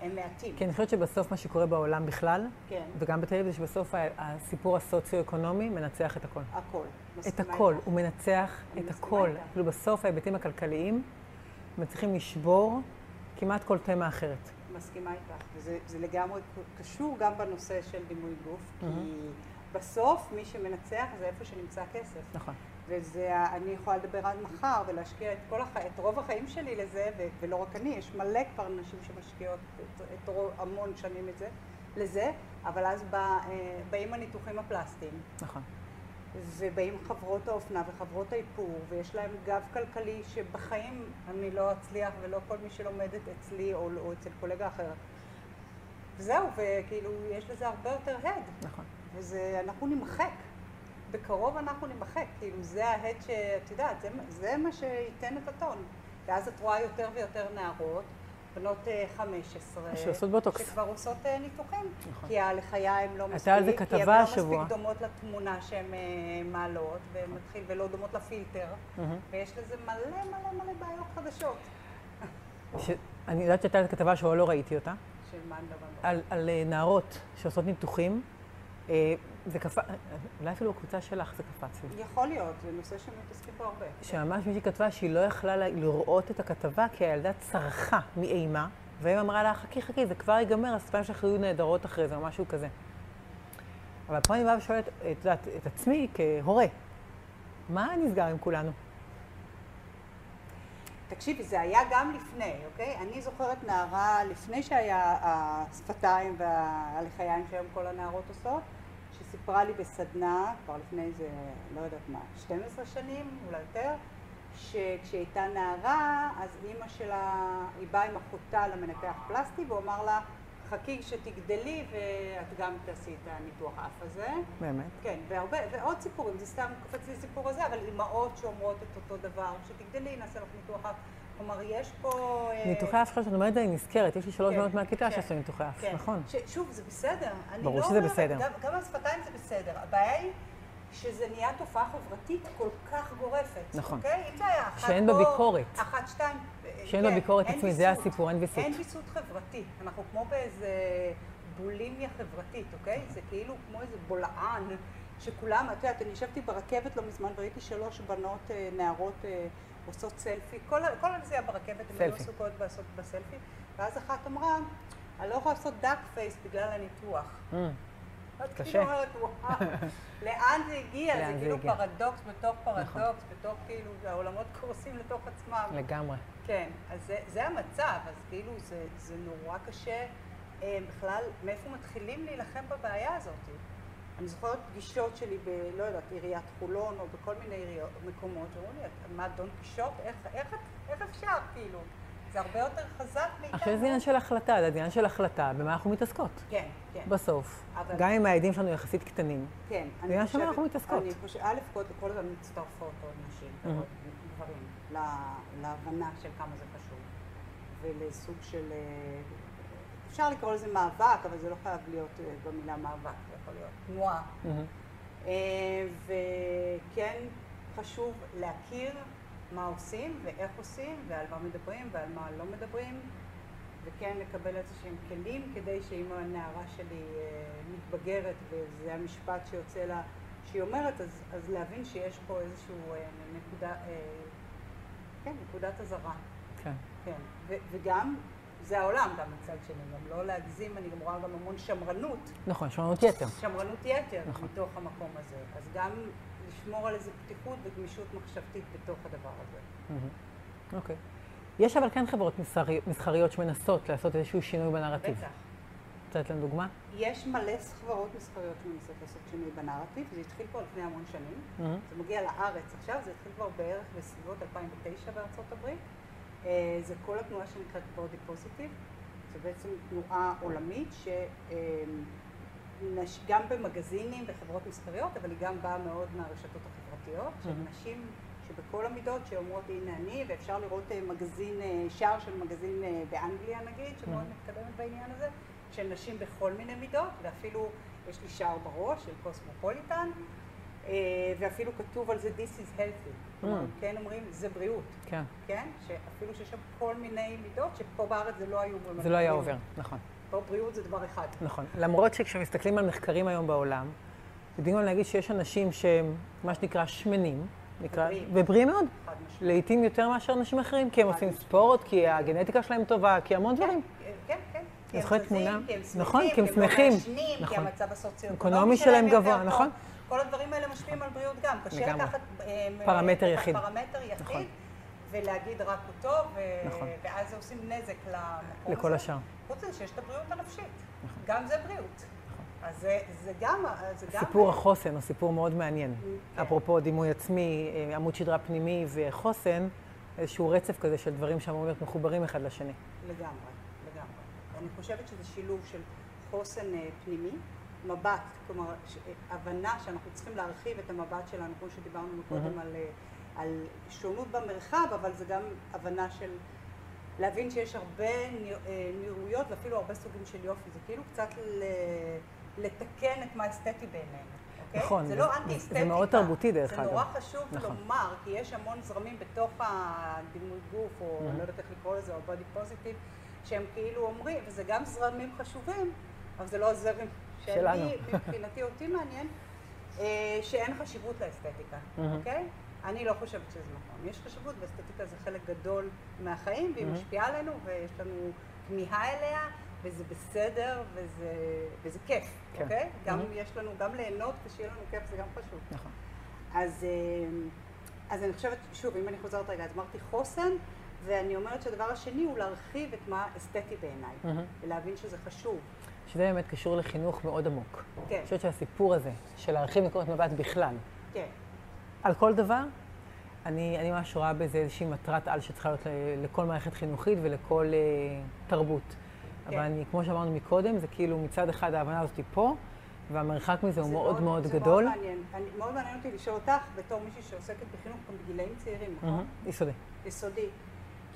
הם מעטים. כן, אני חושבת שבסוף מה שקורה בעולם בכלל, כן. וגם בתל אביב, זה שבסוף הסיפור הסוציו-אקונומי מנצח את הכל. הכל. את הכל. הוא מנצח את הכל. כאילו בסוף ההיבטים הכלכליים מצליחים לשבור כמעט כל תמה אחרת. מסכימה איתך, וזה לגמרי קשור גם בנושא של דימוי גוף, mm-hmm. כי בסוף מי שמנצח זה איפה שנמצא הכסף. נכון. וזה, אני יכולה לדבר עד מחר ולהשקיע את כל החיים, את רוב החיים שלי לזה, ו, ולא רק אני, יש מלא כבר נשים שמשקיעות את, את רוב, המון שנים את זה, לזה, אבל אז בא, אה, באים הניתוחים הפלסטיים. נכון. ובאים חברות האופנה וחברות האיפור, ויש להם גב כלכלי שבחיים אני לא אצליח, ולא כל מי שלומדת אצלי או, או אצל קולגה אחרת. וזהו, וכאילו, יש לזה הרבה יותר הד. נכון. וזה, אנחנו נמחק. בקרוב אנחנו נמחק. כאילו, זה ההד שאת יודעת, זה, זה מה שייתן את הטון. ואז את רואה יותר ויותר נערות, בנות אה, 15. שעושות בוטוקס. שכבר עושות אה, ניתוחים. נכון. כי הלחיה הן לא מספיק. הייתה על זה כי כתבה הן לא השבוע. מספיק דומות לתמונה שהן אה, מעלות, ומתחיל, ולא דומות לפילטר. מהמם. ויש לזה מלא מלא מלא בעיות חדשות. ש- אני יודעת שהייתה כתבה אבל לא ראיתי אותה, של מה. על, על אה, נערות שעושות ניתוחים. זה קפץ, אולי אפילו בקבוצה שלך זה קפץ לי. יכול להיות, זה נושא שמתעסקים בו הרבה. שממש מישהי כתבה שהיא לא יכלה לראות את הכתבה כי הילדה צרחה מאימה, והיא אמרה לה, חכי, חכי, זה כבר ייגמר, השפתיים שלך יהיו נהדרות אחרי זה, או משהו כזה. אבל פה אני באה ושואלת, את יודעת, את עצמי כהורה, מה נסגר עם כולנו? תקשיבי, זה היה גם לפני, אוקיי? אני זוכרת נערה לפני שהיה השפתיים והלחיים שהיום כל הנערות עושות, שסיפרה לי בסדנה, כבר לפני איזה, לא יודעת מה, 12 שנים, אולי יותר, שכשהיא הייתה נערה, אז אימא שלה, היא באה עם אחותה למנתח פלסטי, והוא אמר לה, חכי שתגדלי ואת גם תעשי את הניתוח האף הזה. באמת. כן, והרבה, ועוד סיפורים, זה סתם קופץ לי סיפור הזה, אבל אימהות שאומרות את אותו דבר, שתגדלי, נעשה לך ניתוח אף. כלומר, יש פה... אה, ניתוחי אף שאת אומרת, אני נזכרת, יש לי שלוש כן, בנות מהכיתה כן, שעשו ניתוחי אף, כן. נכון. שוב, זה בסדר. ברור לא שזה בסדר. גם, השפתיים זה בסדר. הבעיה היא שזה נהיה תופעה חברתית כל כך גורפת. נכון. אוקיי? אם זה היה אחת שאין בה ביקורת. אחת, שתיים. אה, שאין בה ביקורת עצמית, זה. הסיפור, אין ויסות. אין ויסות חברתי. אנחנו כמו באיזה בולימיה חברתית, אוקיי? זה כאילו כמו איזה בולען, שכולם, את יודעת, אני ישבתי ברכבת לא מזמן וראיתי שלוש בנות, אה, נערות, עושות סלפי. כל, הנסיעה ברכבת, הן היו. עסוקות לעשות בסלפי. ואז אחת אמרה, אני לא יכולה לעשות duck face בגלל הניתוח. Mm, קשה. כאילו אומרת, וואו, לאן זה הגיע? לאן זה כאילו הגיע. נכון. פרדוקס בתוך פרדוקס, בתוך כאילו, העולמות קורסים לתוך עצמם. לגמרי. כן, אז זה, זה המצב, אז כאילו זה, זה נורא קשה אה, בכלל, מאיפה מתחילים להילחם בבעיה הזאת. אני זוכרת פגישות שלי ב, לא יודעת, עיריית חולון או בכל מיני עיריות, מקומות, שאומרים לי, "את- מה, דון קישוט? איך, איך, איך אפשר, כאילו? זה הרבה יותר חזק מאיתנו. עכשיו זה עניין של החלטה, זה עניין של החלטה, במה אנחנו מתעסקות. כן, כן. בסוף. אבל- גם אם הילדים שלנו יחסית קטנים. כן, זה עניין שמה אנחנו מתעסקות. אני חושבת, א', כל, כל הזמן מצטרפות עוד נשים. עוד גברים, לה- להבנה של כמה זה חשוב, ולסוג של, אה, אפשר לקרוא לזה מאבק, אבל זה לא חייב להיות אה, במילה מאבק, זה יכול להיות תנועה. מהמם. אה, וכן חשוב להכיר מה עושים ואיך עושים ועל מה מדברים ועל מה לא מדברים וכן לקבל איזה שהם כלים כדי שאם הנערה שלי אה, מתבגרת וזה המשפט שיוצא לה שהיא אומרת אז, אז להבין שיש פה איזושהי נקודה, כן, נקודת אזהרה, כן. כן, ו- וגם זה העולם גם מצד שני, גם לא להגזים, אני גם רואה גם המון שמרנות נכון, שמרנות יתר. שמרנות יתר נכון. מתוך המקום הזה. אז גם לשמור על איזו פתיחות וגמישות מחשבתית בתוך הדבר הזה. אוקיי. יש אבל כן חברות מסחרי- מסחריות שמנסות לעשות איזשהו שינוי בנרטיב. בטח. רוצה לתת לנו דוגמה? יש מלא חברות מסחריות שמנסות לעשות שינוי בנרטיב, זה התחיל כבר לפני המון שנים. מהמם. זה מגיע לארץ עכשיו, זה התחיל כבר בערך בסביבות 2009 בארצות הברית. אה, זה כל התנועה שנקראת body positive. זה בעצם תנועה עולמית שגם במגזינים וחברות מסחריות, אבל היא גם באה מאוד מהרשתות החברתיות, של Mhm. נשים שבכל המידות שאומרות הנה אני, ואפשר לראות אה, מגזין, אה, שער של מגזין באנגליה נגיד, שמאוד Mhm. מתקדמת בעניין הזה, של נשים בכל מיני מידות, ואפילו יש לי שער בראש של קוסמופוליטן, ואפילו כתוב על זה This is healthy. כלומר, Mm. כן אומרים, זה בריאות, כן. כן? שאפילו שיש שם כל מיני מידות, שפה בארץ זה לא היו במקום. זה לא היה עובר, נכון. פה בריאות זה דבר אחד. נכון. למרות שכשמסתכלים על מחקרים היום בעולם, יודעים גם להגיד שיש אנשים שהם, מה שנקרא, שמנים, נקרא, ובריאים. מאוד. לעיתים יותר מאשר אנשים אחרים, כי הם עושים ספורט, כי הגנטיקה שלהם טובה, כי המון דברים. כן, כן, כן. כי הם זזים, תמונה? כי הם שמחים, נכון, כי הם לא. מעשנים, כי נכון. המצב הסוציו-אקונומי אקונומי שלהם גבוה. נכון. כל הדברים האלה משפיעים על בריאות גם. קשה לגמרי. לקחת אה, פרמטר אה, יחיד. פרמטר יחיד, נכון. ולהגיד רק טוב, ו- נכון. ואז עושים נזק למקום לכל הזה. השאר. חוץ מזה שיש את הבריאות הנפשית. גם זה בריאות. אז זה- זה גם... זה גם- נכון. סיפור החוסן הוא סיפור מאוד מעניין. כן. אפרופו דימוי עצמי, אה, עמוד שדרה פנימי וחוסן, איזשהו רצף כזה של דברים שאמורים להיות מחוברים אחד לשני. לגמרי, לגמרי. אני חושבת שזה שילוב של חוסן אה, פנימי, מבט, כלומר, הבנה שאנחנו צריכים להרחיב את המבט שלנו, כמו שדיברנו קודם. על, אה, על שונות במרחב, אבל זה גם הבנה של להבין שיש הרבה אה, נראויות ואפילו הרבה סוגים של יופי. זה כאילו קצת ל... לתקן את מה אסתטי בעינינו. אוקיי? נכון, זה זה- לא זה- אנטי זה. מאוד תרבותי, דרך זה אגב. נורא חשוב נכון. לומר, כי יש המון זרמים בתוך הדימוי גוף, או Mhm. לא יודעת איך לקרוא לזה, או body positive, שהם כאילו אומרים, וזה גם זרמים חשובים, אבל זה לא הזרם שלנו. שאני, מבחינתי אותי מעניין, אה, שאין חשיבות לאסתטיקה, Mhm. אוקיי? אני לא חושבת שזה נכון. יש חשיבות, ואסתטיקה זה חלק גדול מהחיים, והיא Mhm. משפיעה עלינו, ויש לנו כמיהה אליה, וזה בסדר, וזה, וזה כיף, כן. אוקיי? גם Mhm. יש לנו, גם ליהנות ושיהיה לנו כיף זה גם חשוב. נכון. אז, אה, אז אני חושבת, שוב, אם אני חוזרת רגע, אז אמרתי חוסן, ואני אומרת שהדבר השני הוא להרחיב את מה אסתטי בעיניי. ולהבין שזה חשוב. שזה באמת קשור לחינוך מאוד עמוק. כן, אני חושבת שהסיפור הזה, של להרחיב נקודת מבט בכלל, כן, על כל דבר, אני, אני ממש רואה בזה איזושהי מטרת על שצריכה להיות לכל מערכת חינוכית ולכל אה, תרבות. כן. אבל אני, כמו שאמרנו מקודם, זה כאילו מצד אחד ההבנה הזאת היא פה, והמרחק מזה הוא זה מאוד מאוד זה גדול. מאוד מעניין. אני, מאוד מעניין אותי לשאול אותך, בתור מישהי שעוסקת בחינוך גם בגילאים צעירים, נכון? מהמם, יסודי. יסודי.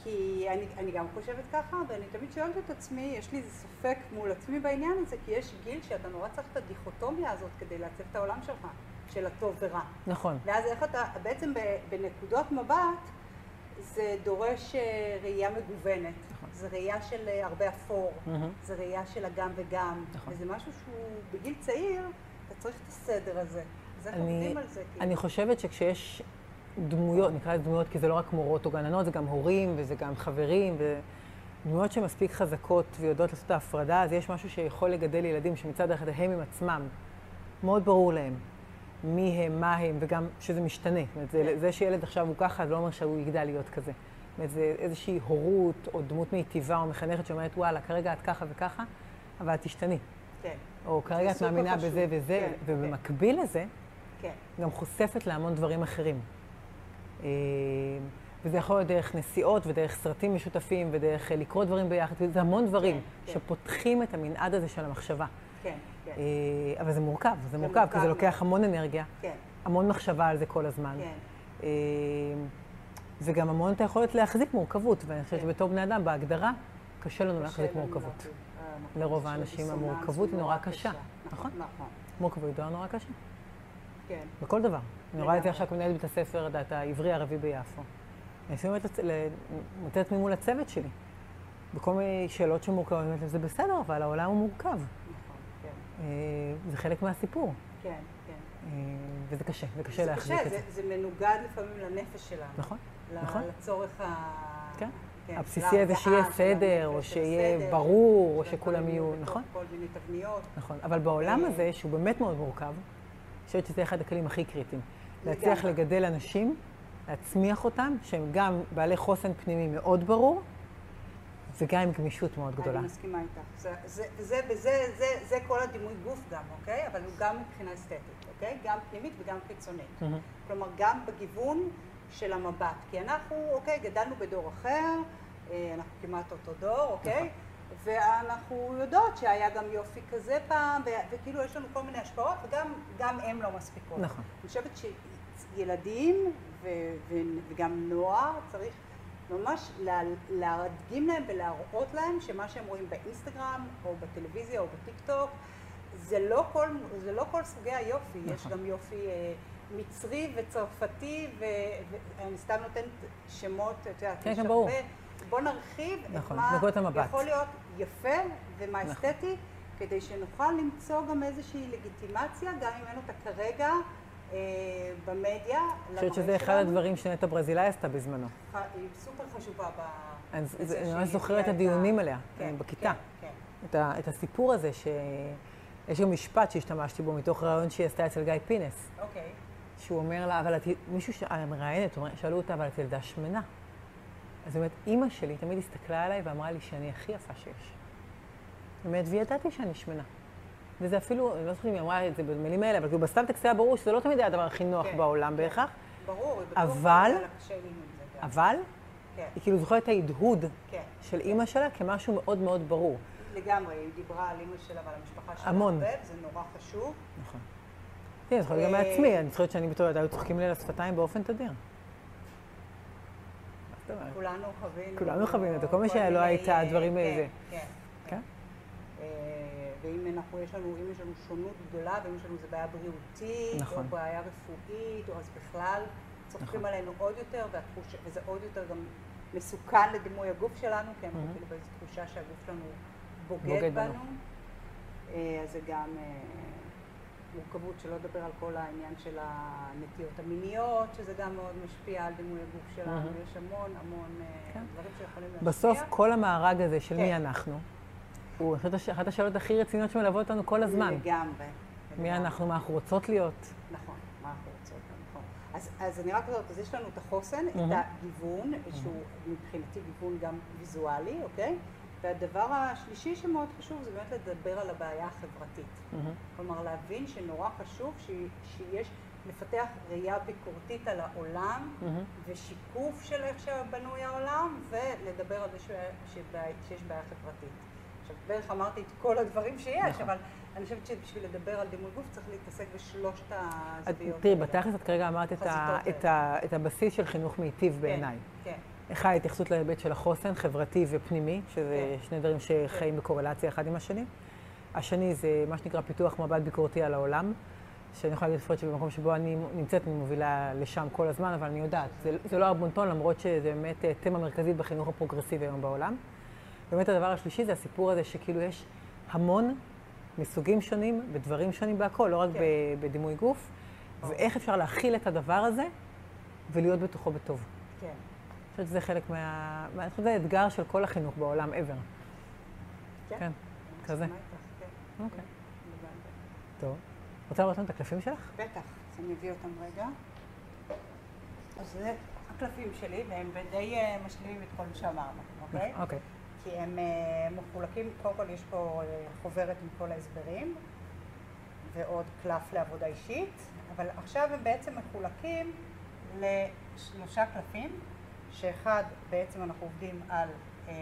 כי אני, אני גם חושבת ככה, ואני תמיד שואלת את עצמי, יש לי איזה ספק מול עצמי בעניין הזה, כי יש גיל שאתה נורא צריך את הדיכוטומיה הזאת כדי לעצב את העולם שלך, של הטוב ורע. נכון. ואז איך אתה, בעצם בנקודות מבט, זה דורש אה, ראייה מגוונת. נכון. זה ראייה של אה, הרבה אפור, מהמם. זה ראייה של הגם וגם. נכון. וזה משהו שהוא, בגיל צעיר, אתה צריך את הסדר הזה. אז איך אני- עובדים על זה? כאילו? אני חושבת שכשיש דמויות, נקרא לזה דמויות, כי זה לא רק מורות או גננות, זה גם הורים וזה גם חברים, ודמויות שמספיק חזקות ויודעות לעשות את ההפרדה, אז יש משהו שיכול לגדל ילדים שמצד אחד הם עם עצמם, מאוד ברור להם מי הם, מה הם, וגם שזה משתנה. זאת אומרת, זה, כן. זה שילד עכשיו הוא ככה, זה לא אומר שהוא יגדל להיות כזה. זאת אומרת, זה איזושהי הורות או דמות מיטיבה או מחנכת שאומרת, וואלה, כרגע את ככה וככה, אבל את תשתני. כן, או כרגע את מאמינה חשוב. בזה וזה, כן, ובמקביל לזה, כן. גם חושפת להמון דברים אחרים. אה, וזה יכול להיות דרך נסיעות ודרך סרטים משותפים ודרך אה, לקרוא דברים ביחד, זה המון דברים כן. שפותחים את המנעד הזה של המחשבה. כן, כן, אה, אבל זה מורכב, זה מורכב, מורכב כי זה לוקח. המון אנרגיה, כן, המון מחשבה על זה כל הזמן. כן. וגם המון את היכולת להחזיק מורכבות, ואני חושבת כן. שבתור בני אדם, בהגדרה, קשה לנו קשה להחזיק מורכבות. לרוב האנשים המורכבות היא נורא קשה. נכון, נכון? מורכבות היא נורא קשה, כן. בכל דבר. אני רואה את זה. עכשיו כמנהלת בית הספר, את העברי הערבי ביפו. אני לפעמים אומרת לצ- ל- מוצאת עצמי מול הצוות שלי, בכל מיני שאלות שמורכבות, זה בסדר, אבל העולם הוא מורכב. נכון, כן, אה, זה חלק מהסיפור, כן, כן. אה, וזה קשה, זה קשה זה להחזיק את זה. זה מנוגד לפעמים לנפש שלנו. נכון, נכון. לצורך ה... כן. כן, הבסיסי הזה שיהיה סדר, או שיהיה ברור, או שכולם יהיו, נכון? כל מיני תבניות. נכון. אבל בעולם אה, הזה, שהוא באמת מאוד מורכב, אני חושבת שזה אחד הכלים הכי קריטיים. להצליח. לגדל אנשים, להצמיח אותם, שהם גם בעלי חוסן פנימי מאוד ברור, וגם עם גמישות מאוד גדולה. אני מסכימה איתך. זה, זה, וזה, וזה, זה, זה כל הדימוי גוף גם, אוקיי? אבל הוא גם מבחינה אסתטית, אוקיי? גם פנימית וגם חיצונית. מהמם. כלומר, גם בגיוון של המבט. כי אנחנו, אוקיי, גדלנו בדור אחר, אה, אנחנו כמעט אותו דור, אוקיי? נכון. ואנחנו יודעות שהיה גם יופי כזה פעם, וכאילו יש לנו כל מיני השפעות, וגם גם הן לא מספיקות. נכון. אני חושבת שילדים ו- ו- וגם נוער צריך ממש לה- להדגים להם ולהראות להם שמה שהם רואים באינסטגרם או בטלוויזיה או בטיקטוק זה לא כל, זה לא כל סוגי היופי, יש נכון. גם יופי אה, מצרי וצרפתי ו- ואני סתם נותנת שמות, את יודעת, כן, יש כן. הרבה, בוא נרחיב נכון, את מה. יכול להיות יפה ומה נכון. אסתטי, כדי שנוכל למצוא גם איזושהי לגיטימציה, גם אם אין אותה כרגע במדיה. אני חושבת שזה אחד הדברים שנטע ברזילי עשתה בזמנו. היא סופר חשובה ב... אני בזה זה- אני שהיא ממש זוכרת את הדיונים עליה, כן, אה, בכיתה. כן, כן. את, הסיפור הזה, שיש גם משפט שהשתמשתי בו מתוך רעיון שהיא עשתה אצל גיא פינס, אוקיי. שהוא אומר לה, אבל את, מישהו, אומר- שאלו אותה, אבל את ילדה שמנה. אז אומרת, אימא שלי תמיד הסתכלה עליי ואמרה לי שאני הכי יפה שיש. אומרת, וידעתי שאני שמנה. וזה אפילו, אני לא זוכרת אם היא אמרה את זה במילים האלה, אבל כאילו בסטנטקסט היה ברור שזה לא תמיד היה הדבר הכי נוח כן, בעולם כן. בהכרח, ברור, אבל-. אבל כן, היא כאילו זוכרת את ההדהוד כן. של אימא שלה כמשהו מאוד מאוד ברור. לגמרי, היא דיברה על אימא שלה ועל המשפחה שלה. המון. הרבה, זה נורא חשוב. נכון. כן, אני זוכרת גם אה, מעצמי, אני זוכרת שאני בתור ילדה היו צוחקים לי על השפתיים באופן תדיר. כולנו חווינו... כולנו חווינו כל מי שלא הייתה דברים כן, זה. כן. כן? ואם אנחנו, יש לנו, אם יש לנו שונות גדולה, ואם יש לנו איזו בעיה בריאותית, נכון. או בעיה רפואית, או אז בכלל צוחקים נכון. עלינו עוד יותר, והתחוש, וזה עוד יותר גם מסוכן לדימוי הגוף שלנו, כי אנחנו. כאילו באיזו תחושה שהגוף שלנו בוגד, בוגד בנו. בנו. אה, אז זה גם אה, מורכבות, שלא לדבר על כל העניין של הנטיות המיניות, שזה גם מאוד משפיע על דימוי הגוף שלנו. מהמם. יש המון המון אה, כן. דברים שיכולים להשפיע. בסוף כל המארג הזה של כן. מי אנחנו, הוא אחת השאלות הכי רציניות שמלוות אותנו כל הזמן. לגמרי. מי. אנחנו, מה אנחנו רוצות להיות. נכון, מה אנחנו רוצות, נכון. אז, אז אני רק אומרת, אז יש לנו את החוסן, את מהמם. הגיוון, שהוא מבחינתי גיוון גם ויזואלי, אוקיי? והדבר השלישי שמאוד חשוב זה באמת לדבר על הבעיה החברתית. מהמם. כלומר, להבין שנורא חשוב ש, שיש, לפתח ראייה ביקורתית על העולם מהמם. ושיקוף של איך שבנוי העולם, ולדבר על זה ש, שיש בעיה חברתית. עכשיו, בערך אמרתי את כל הדברים שיש, נכון. אבל אני חושבת שבשביל לדבר על דימוי גוף צריך להתעסק בשלושת הזוויות. תראי. בתכלס את כרגע אמרת את, ה, את, ה, את הבסיס של חינוך מיטיב בעיניי. כן, אחד, התייחסות להיבט של החוסן, חברתי ופנימי, שזה כן. שני דברים שחיים בקורלציה אחד עם השני. השני זה מה שנקרא פיתוח מבט ביקורתי על העולם, שאני יכולה להגיד לפחות שבמקום שבו אני נמצאת, אני מובילה לשם כל הזמן, אבל אני יודעת, זה, זה לא הבונטון, למרות שזה באמת אה, תמה מרכזית בחינוך הפרוגרסיבי היום בעולם. באמת הדבר השלישי זה הסיפור הזה שכאילו יש המון מסוגים שונים ודברים שונים בהכל, לא רק כן. בדימוי גוף, ואיך אפשר להכיל את הדבר הזה ולהיות בתוכו בטוב. כן. אני חושבת שזה חלק מה... מה- אני חושבת שזה האתגר של כל החינוך בעולם, ever. כן. כן, כזה. כן. אוקיי. טוב. רוצה לראות לנו את הקלפים שלך? בטח, אז אני אביא אותם רגע. אז זה הקלפים שלי, והם די אה, משלימים את כל מה שאמרנו, אוקיי? אוקיי. כי הם אה, מחולקים, קודם כל יש פה אה, חוברת עם כל ההסברים, ועוד קלף לעבודה אישית, אבל עכשיו הם בעצם מחולקים לשלושה קלפים, שאחד, בעצם אנחנו עובדים על אה,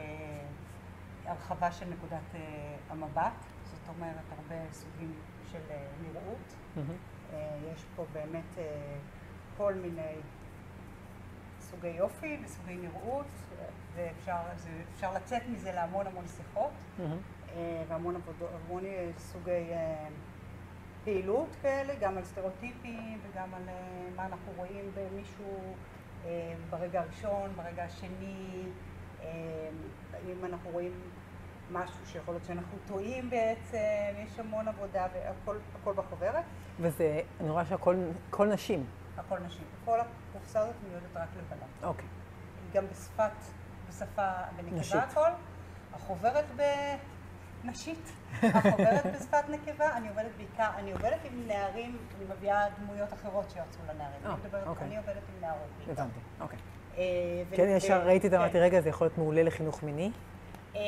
הרחבה של נקודת אה, המבט, זאת אומרת הרבה סוגים של אה, נראות. מהמם. אה, יש פה באמת אה, כל מיני סוגי יופי וסוגי נראות, ואפשר זה, אפשר לצאת מזה להמון המון שיחות. אה, והמון עבודות, המון אה, סוגי אה, פעילות כאלה, גם על סטריאוטיפים וגם על מה אנחנו רואים במישהו ברגע הראשון, ברגע השני, אם אנחנו רואים משהו שיכול להיות שאנחנו טועים בעצם, יש המון עבודה והכל הכל בחוברת. וזה, אני רואה שהכל כל נשים. הכל נשים. כל הקופסה הזאת מיועדת רק לבנות. אוקיי. היא גם בשפת, בשפה. בנקבה הכל. החוברת בנשית, החוברת בשפת נקבה. אני עובדת בעיקר, אני עובדת עם נערים, אני מביאה דמויות אחרות שיועצו לנערים. אה, אני מדברת- אוקיי. אני עובדת עם נערות בעיקר. הבנתי. אוקיי. אה, ו- כן, ישר ראיתי את זה, כן. אמרתי, רגע, זה יכול להיות מעולה לחינוך מיני. אה, אה,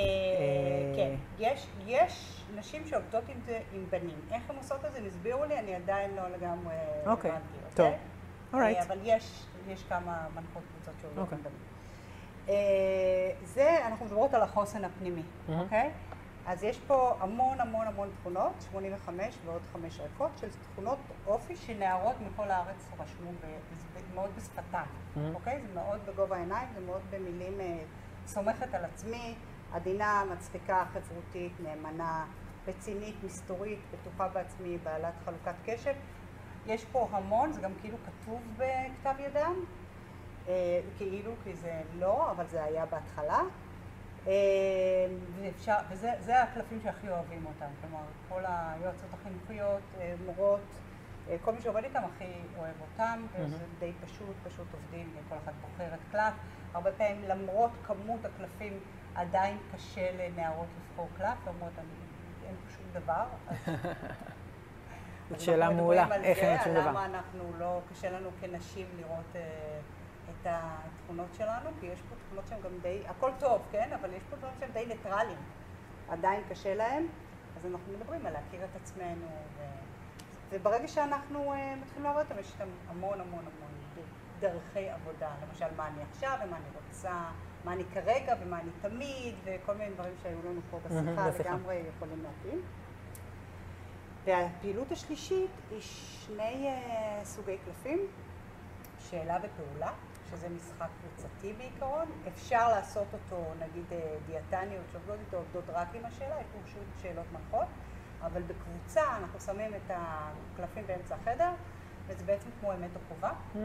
כן, יש, יש נשים שעובדות עם זה עם בנים. איך הן עושות את זה? הם הסבירו לי, אני עדיין לא לגמרי אוקיי, טוב. אוקיי? אורייט. אה, אבל יש, יש כמה מנחות קבוצות שעובדות אוקיי. עם בנים. אה, זה, אנחנו מדברות על החוסן הפנימי. אוקיי? אז יש פה המון המון המון תכונות, 85 ועוד 5 ריקות, של תכונות אופי שנערות מכל הארץ רשמו ב- מאוד בשפתן. אוקיי? זה מאוד בגובה העיניים, זה מאוד במילים אה, סומכת על עצמי, עדינה, מצחיקה, חברותית, נאמנה, רצינית, מסתורית, בטוחה בעצמי, בעלת חלוקת קשב. יש פה המון, זה גם כאילו כתוב בכתב ידם, אה, כאילו, כי זה לא, אבל זה היה בהתחלה. אה, ואפשר, וזה זה הקלפים שהכי אוהבים אותם, כלומר, כל היועצות החינוכיות, אה, מורות, כל מי שעובד איתם הכי אוהב אותם, וזה מהמם. די פשוט, פשוט עובדים, כל אחד בוחרת קלף. הרבה פעמים, למרות כמות הקלפים, עדיין קשה לנערות לבחור קלף, למרות אין שום דבר. אז זאת שאלה אנחנו מעולה, איך אין שום דבר. למה אנחנו לא, קשה לנו כנשים לראות אה, את התכונות שלנו, כי יש פה תכונות שהן גם די, הכל טוב, כן? אבל יש פה דברים שהם די ניטרליים. עדיין קשה להם, אז אנחנו מדברים על להכיר את עצמנו, ו... וברגע שאנחנו אה, מתחילים לעבוד איתם, יש איתם המון המון המון דרכי עבודה. למשל, מה אני עכשיו ומה אני רוצה, מה אני כרגע ומה אני תמיד, וכל מיני דברים שהיו לנו פה בשיחה. לגמרי יכולים להתאים. והפעילות השלישית היא שני uh, סוגי קלפים, שאלה ופעולה, שזה משחק קבוצתי בעיקרון. אפשר לעשות אותו, נגיד אה, דיאטניות שעובדות איתו, עובדות רק עם השאלה, יש פשוט שאלות מנחות, אבל בקבוצה אנחנו שמים את הקלפים באמצע החדר, וזה בעצם כמו אמת או חובה. Mm.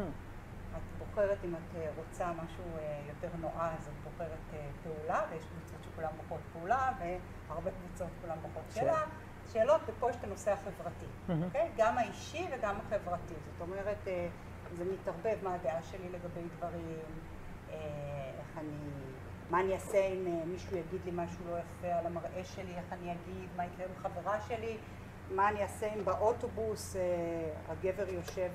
את בוחרת אם את אה, רוצה משהו יותר נועז, את בוחרת פעולה, ויש קבוצות שכולם בוחרות פעולה, והרבה קבוצות כולם בוחרות שאלה. שאלות, ופה יש את הנושא החברתי. אוקיי? גם האישי וגם החברתי. זאת אומרת, אה, זה מתערבב מה הדעה שלי לגבי דברים, אה, איך אני, מה אני אעשה אם אה, מישהו יגיד לי משהו לא יפה על המראה שלי, איך אני אגיב, מה יקרה עם חברה שלי, מה אני אעשה אם באוטובוס הגבר יושב,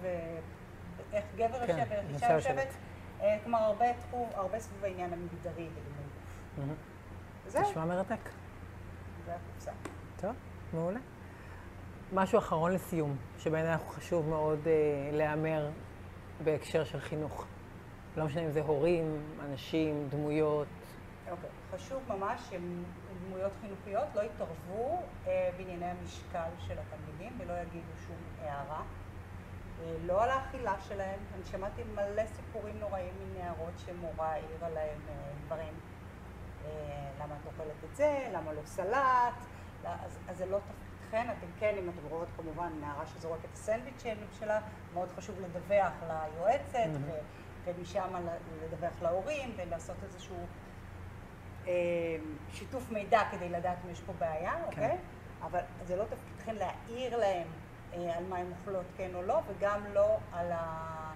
איך גבר כן, יושב ואיך אישה יושבת. כלומר, הרבה תחום, הרבה סביב העניין המגדרי. מהמם. זהו, נשמע מרתק. זה הקופסה. טוב, מעולה. משהו אחרון לסיום, שבעיניי חשוב מאוד אה, להיאמר בהקשר של חינוך. לא משנה אם זה הורים, אנשים, דמויות. אוקיי. חשוב ממש שדמויות חינוכיות לא יתערבו אה, בענייני המשקל של התלמידים ולא יגידו שום הערה. אה, לא על האכילה שלהם. אני שמעתי מלא סיפורים נוראים מנערות שמורה העירה להם אה, דברים. אה, למה את אוכלת את זה? למה לא סלט? אז, אז זה לא תפקידכן. אתם כן, אם אתם רואות כמובן נערה שזורקת את הסנדוויץ' שלה, מאוד חשוב לדווח ליועצת. ו, ומשם לדווח להורים ולעשות איזשהו אה, שיתוף מידע כדי לדעת אם יש פה בעיה, אוקיי? אבל זה לא תפקידכם להעיר להם אה, על מה הן אוכלות כן או לא, וגם לא על, ה,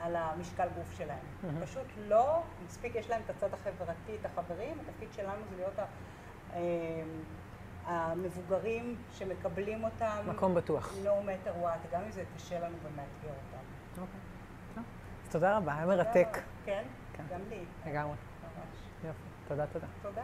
על המשקל גוף שלהם. מהמם. פשוט לא, מספיק יש להם את הצד החברתי, את החברים, התפקיד שלנו זה להיות ה, אה, המבוגרים שמקבלים אותם. מקום בטוח. no matter what, גם אם זה קשה לנו ומאתגר אותם. אוקיי. טוב. אז תודה רבה, היה מרתק. כן? כן. גם לי. לגמרי. ממש. יופי. תודה, תודה. תודה.